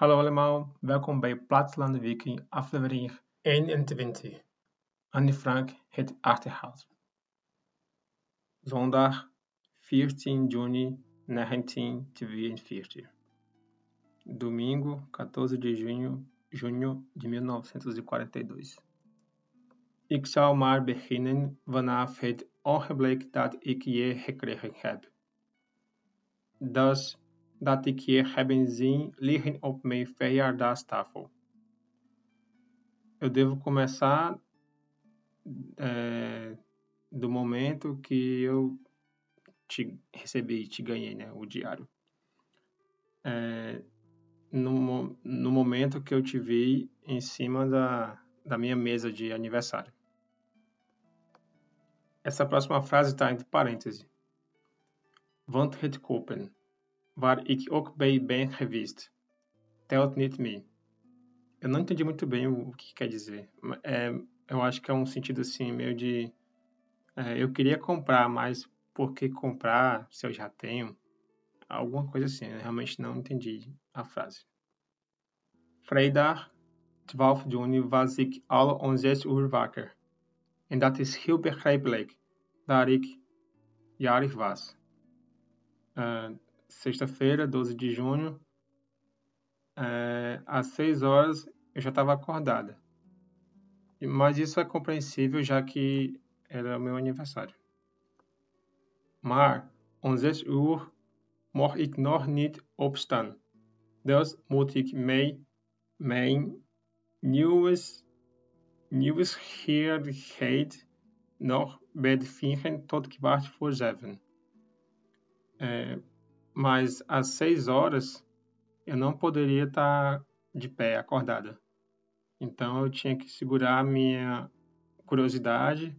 Hallo allemaal, welkom bij Plaatsland Wiki, aflevering 21. Anne Frank, het achterhaalt. Zondag 14 juni 1942. Domingo 14 de junho, junho de 1942. Ik zal maar beginnen vanaf het ogenblik dat ik je gekregen heb. Dus dat ik je hebben zien liggen op mijn verjaardagstafel. Eu devo começar é, do momento que eu te recebi, te ganhei, né, o diário. É, no, no momento que eu te vi em cima da, da minha mesa de aniversário. Essa próxima frase está entre parênteses. Want het kopen, waar ik ook bij ben geweest. Telt niet me. Eu não entendi muito bem o que quer dizer. É, eu acho que é um sentido assim, meio de. É, eu queria comprar, mas por que comprar se eu já tenho? Alguma coisa assim. Eu realmente não entendi a frase. Vrijdag 12 juni was ik al om 6 uur wakker. En dat is heel begrijpelijk, daar ik was. Uh, Sexta-feira, 12 de junho, é, às 6 horas eu já estava acordada. Mas isso é compreensível, já que era o meu aniversário. Maar 6 uur mocht ik nog niet opstaan. Dus moet ik mij mijn nieuws, nieuwsgierigheid nog bedvingen tot kwart voor zeven. É, mas às seis horas eu não poderia estar de pé, acordada. Então eu tinha que segurar a minha curiosidade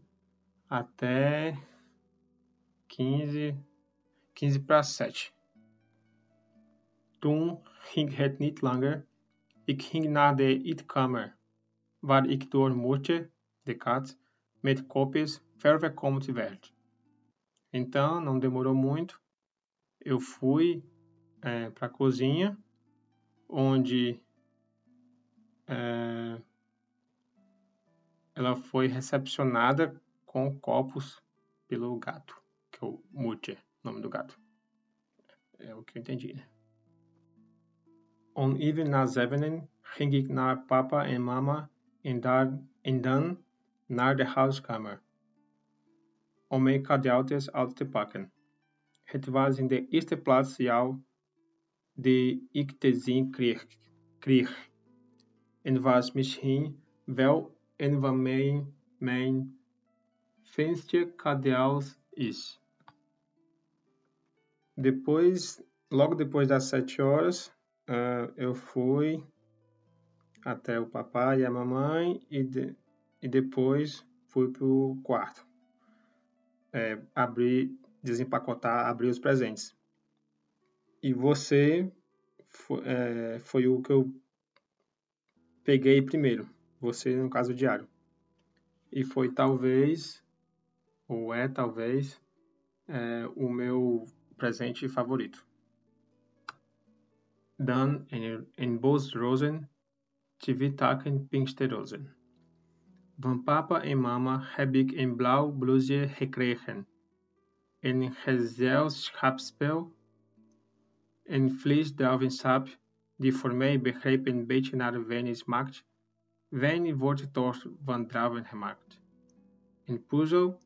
até 15, 15 para 7. Toen ging het niet langer. Ik ging naar de eetkamer, waar ik door Moetje, de kat, met kopjes verwelkomd werd. Então, não demorou muito. Eu fui é, para a cozinha, onde é, ela foi recepcionada com copos pelo gato, que é o Mutter, nome do gato. É o que eu entendi, né? On even na zevenen ging ik naar papa en mama en, daar, en dan naar de huiskamer om mijn cadeautjes uit te pakken. Het was in de eerste plaats jou die ik te zien kreeg, kreeg. en was misschien wel een van mijn, mijn is. Depois, logo depois das sete horas, uh, eu fui até o papai e a mamãe e, de, e depois fui para o quarto. É, abrir, desempacotar, abrir os presentes. E você foi, é, foi o que eu peguei primeiro. Você, no caso, diário. E foi talvez, ou é talvez, é, o meu presente favorito. Dan en, Bos Rosen, TV Taken Pinksterosen. Van papa en mama heb ik een blauw blouseje gekregen. Een gezelschapsspel, een fles druivensap die voor mij begreep een beetje naar wijn smaakt. Wijn wordt door van druiven gemaakt. Een puzzel,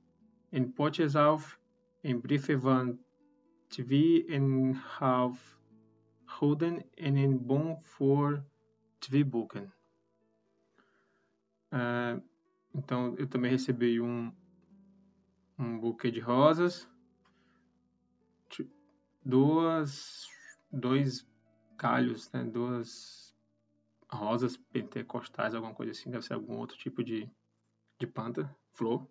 een potje zalf, een briefje van twee en half gulden en een bon voor twee boeken. Uh, então, eu também recebi um, um buquê de rosas, duas, dois galhos, né, duas rosas pentecostais, alguma coisa assim, deve ser algum outro tipo de, de planta, flor.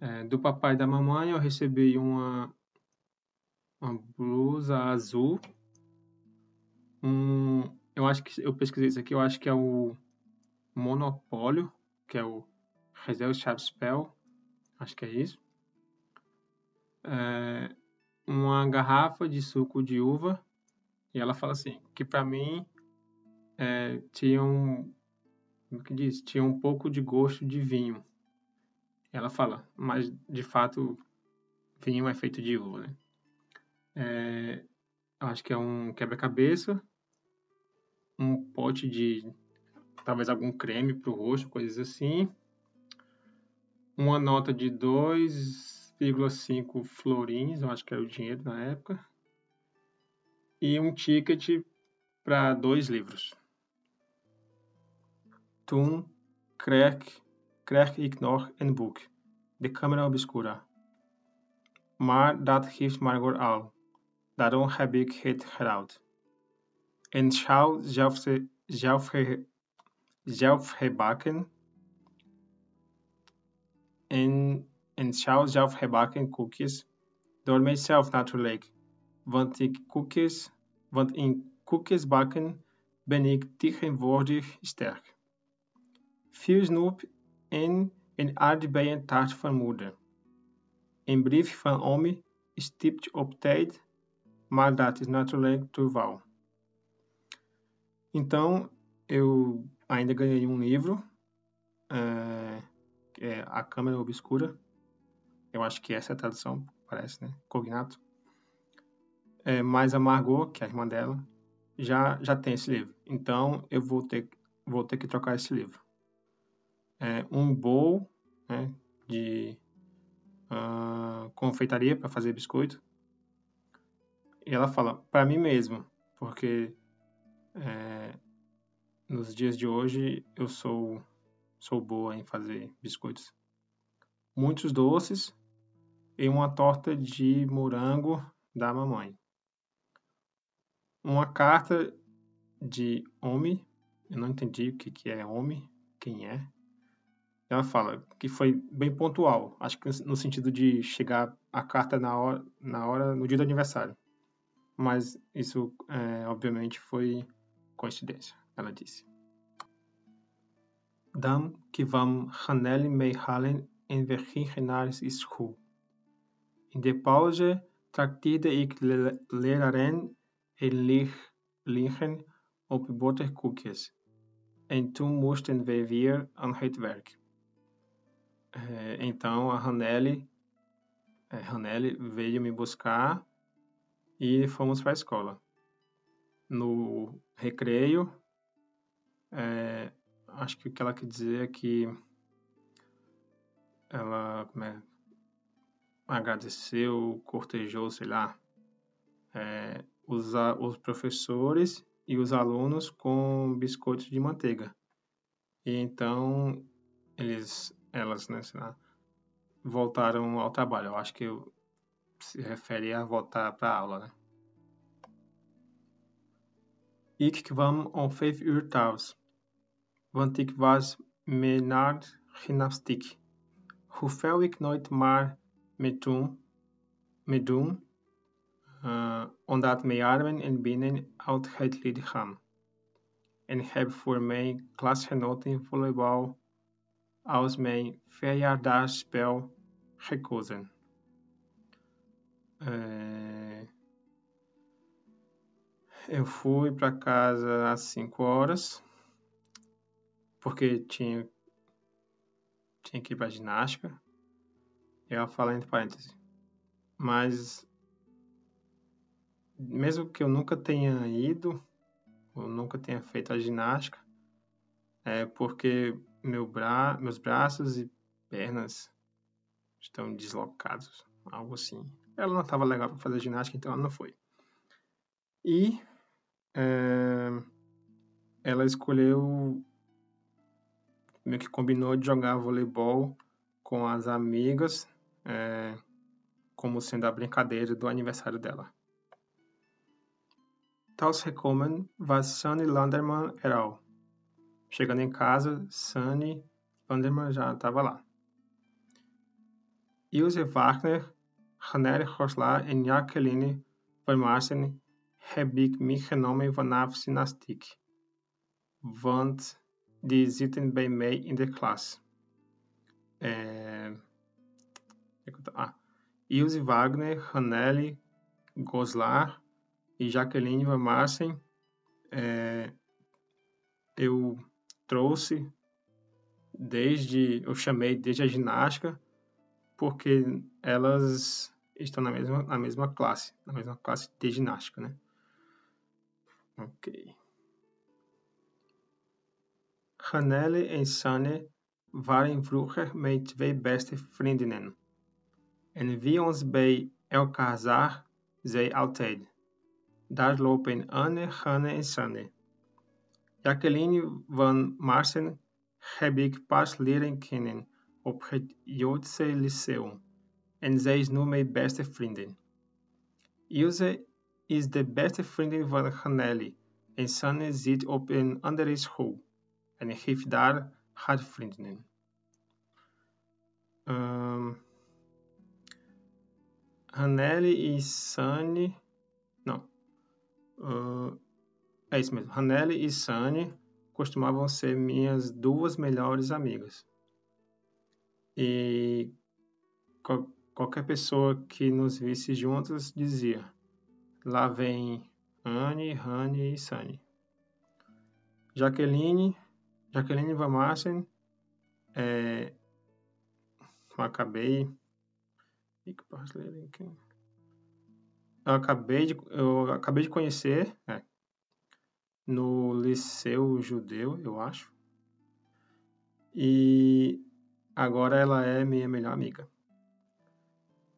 É, do papai e da mamãe eu recebi uma, uma blusa azul. Um, eu acho que eu pesquisei isso aqui, eu acho que é o Monopólio, que é o Gesellschaft Spell, acho que é isso. É, uma garrafa de suco de uva e ela fala assim, que para mim é, tinham, como que diz, tinha um pouco de gosto de vinho. Ela fala, mas de fato vinho é feito de uva, né? É, acho que é um quebra-cabeça, um pote de talvez algum creme para o rosto, coisas assim. Uma nota de 2,5 florins, eu acho que era o dinheiro na época. E um ticket para dois livros. Toen kreeg, kreeg ik nog een boek, De Camera Obscura. Maar dat geeft Margot al. Daarom heb ik het gerouwd. En schouw zelf, zelf, zelfgebakken en, en schouw zelfgebakken koekjes door mijzelf natuurlijk. Want ik koekjes, want in koekjes bakken ben ik tegenwoordig sterk. Veel snoep en een aardbeientaart van moeder. Een brief van Omi stipt op tijd, maar dat is natuurlijk toeval. Então, eu ainda ganhei um livro, é, que é A Câmara Obscura. Eu acho que essa é a tradução, parece, né? Cognato. É, mas a Margot, que é a irmã dela, já, já tem esse livro. Então, eu vou ter, vou ter que trocar esse livro. É, um bowl né, de uh, confeitaria para fazer biscoito. E ela fala, para mim mesmo, porque é, nos dias de hoje eu sou, sou boa em fazer biscoitos. Muitos doces e uma torta de morango da mamãe. Uma carta de homem, eu não entendi o que, que é homem, quem é. Ela fala que foi bem pontual, acho que no sentido de chegar a carta na hora, na hora no dia do aniversário. Mas isso, é, obviamente, foi coincidência, ela disse. Dan kwam Haneli meehalen en we gingen naar school. In de pauze trakteerde ik leraren en liggen op boterkoekjes. En toen moesten we weer aan het werk. É, então a Haneli, é, Haneli veio me buscar e fomos para a escola. No recreio, é, acho que o que ela quer dizer é que ela é, agradeceu, cortejou, sei lá, é, os, os professores e os alunos com biscoitos de manteiga. E então eles elas né, lá, voltaram ao trabalho. Eu acho que se refere a voltar para a aula, né? Ik kwam om vijf uur thuis, want ik was me naar gymnastiek. Hoewel ik me doen, me doen uh, omdat mijn armen en benen uit het lichaam. En heb voor mijn klasgenoten volleybal als mijn verjaardagsspel gekozen. É... Eu fui para casa às 5 horas, porque tinha, tinha que ir para ginástica. E ela fala entre parênteses. Mas, mesmo que eu nunca tenha ido, ou nunca tenha feito a ginástica, é porque meu bra meus braços e pernas estão deslocados, algo assim. Ela não estava legal para fazer ginástica, então ela não foi. E é, ela escolheu, meio que combinou de jogar voleibol com as amigas, é, como sendo a brincadeira do aniversário dela. Thuisgekomen was Sunny Landerman et al. Chegando em casa, Sunny Vanderman já estava lá. Ilse Wagner, Hanner Horsla en Jacqueline van Marsen heb ik meegenomen vanaf gymnastiek, want die zitten bij mij in de klas. É... Ah. Ilse Wagner, Hanelli Goslar e Jacqueline Van Marsen é, eu trouxe desde, eu chamei desde a ginástica, porque elas estão na mesma, na mesma classe, na mesma classe de ginástica, né? Ok. Hannele en Sanne waren vroeger mijn twee beste vriendinnen. En wie ons bij elkaar zei altijd: Daar lopen Anne, Hanne en Sanne. Jacqueline van Marsen heb ik pas leren kennen op het Joodse Lyceum en zij is nu mijn beste vriendin. Ilse is de beste vriendin van Hannele en Sanne zit op een andere school en heeft daar haar vriendinnen. Hanelle e Sani. Não. Uh, é isso mesmo. Hanelle e Sani costumavam ser minhas duas melhores amigas. E qual, qualquer pessoa que nos visse juntas dizia: Lá vem Anne, Rani e Sani. Jaqueline, Jaqueline Van Marsen, é, eu acabei. Eu acabei de, eu acabei de conhecer é, no Liceu Judeu, eu acho. E agora ela é minha melhor amiga.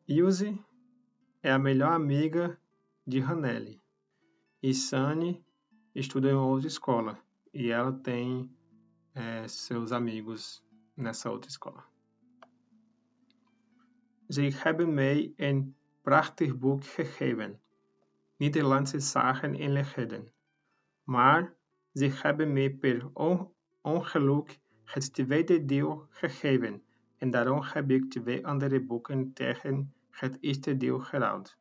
Ilse é a melhor amiga de Hanelli. E Sani estuda em outra escola. E ela tem é, seus amigos nessa outra escola. Ze hebben mij een prachtig boek gegeven, Nederlandse zaken en legenden, maar ze hebben mij per ongeluk het tweede deel gegeven en daarom heb ik twee andere boeken tegen het eerste deel geruild.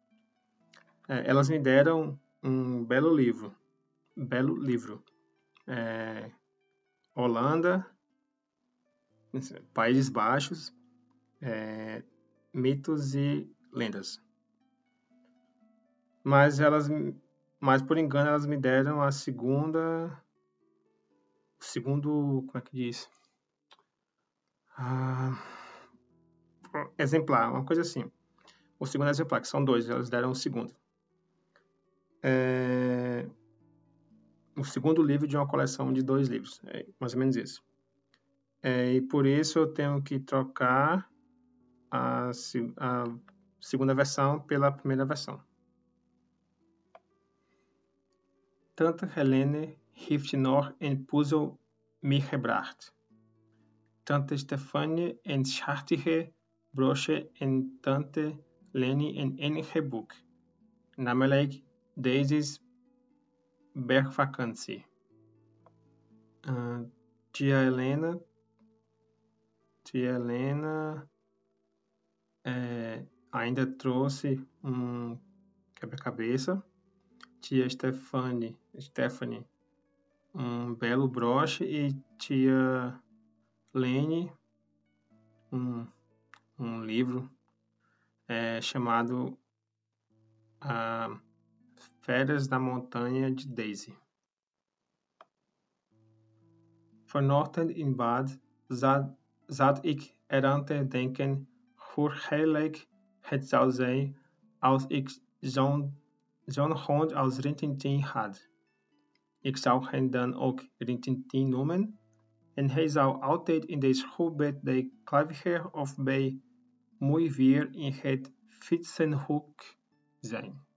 É, elas me deram um belo livro, belo livro. É, Holanda, Países Baixos, é, mitos e lendas. Mas elas, mas por engano elas me deram a segunda, o segundo, como é que diz? Ah, exemplar, uma coisa assim. O segundo exemplar, que são dois, elas deram o segundo. É, o segundo livro de uma coleção de dois livros, é mais ou menos isso. É, e por isso eu tenho que trocar a, a segunda versão pela primeira versão. Tante Helene heeft nog een puzzel meegebracht. Tante Stefanie een schattige broche en tante Leni een enige boek, namelijk Daisy's bergvakantie. Uh, tia Helena, tia Helena é, ainda trouxe um quebra-cabeça. Tia Stephanie, Stephanie, um belo broche e tia Lene, um, um livro é, chamado a Férias da Montanha de Daisy. Vanochtend in bad zat, zat ik eraan te denken heerlijk het zou zijn als ik zo'n zo'n hond als Rintintin had. Ik zou hem dan ook Rintintin noemen en hij zou altijd in de school bij de klavier of bij mooi weer in het fietsenhoek zijn.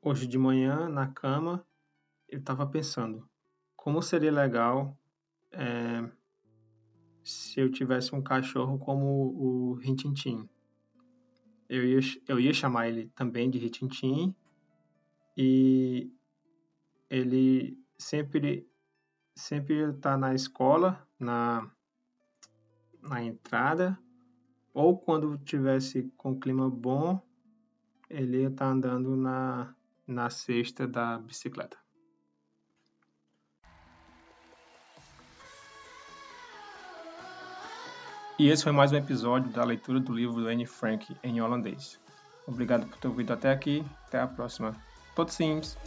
Hoje de manhã, na cama, eu estava pensando como seria legal é, se eu tivesse um cachorro como o Rintintim. Eu ia, eu ia chamar ele também de Rintintim e ele sempre sempre está na escola, na, na entrada, ou quando tivesse com clima bom, ele ia estar tá andando na, na cesta da bicicleta. E esse foi mais um episódio da leitura do livro do Anne Frank em holandês. Obrigado por ter ouvido até aqui. Até a próxima. Tot ziens!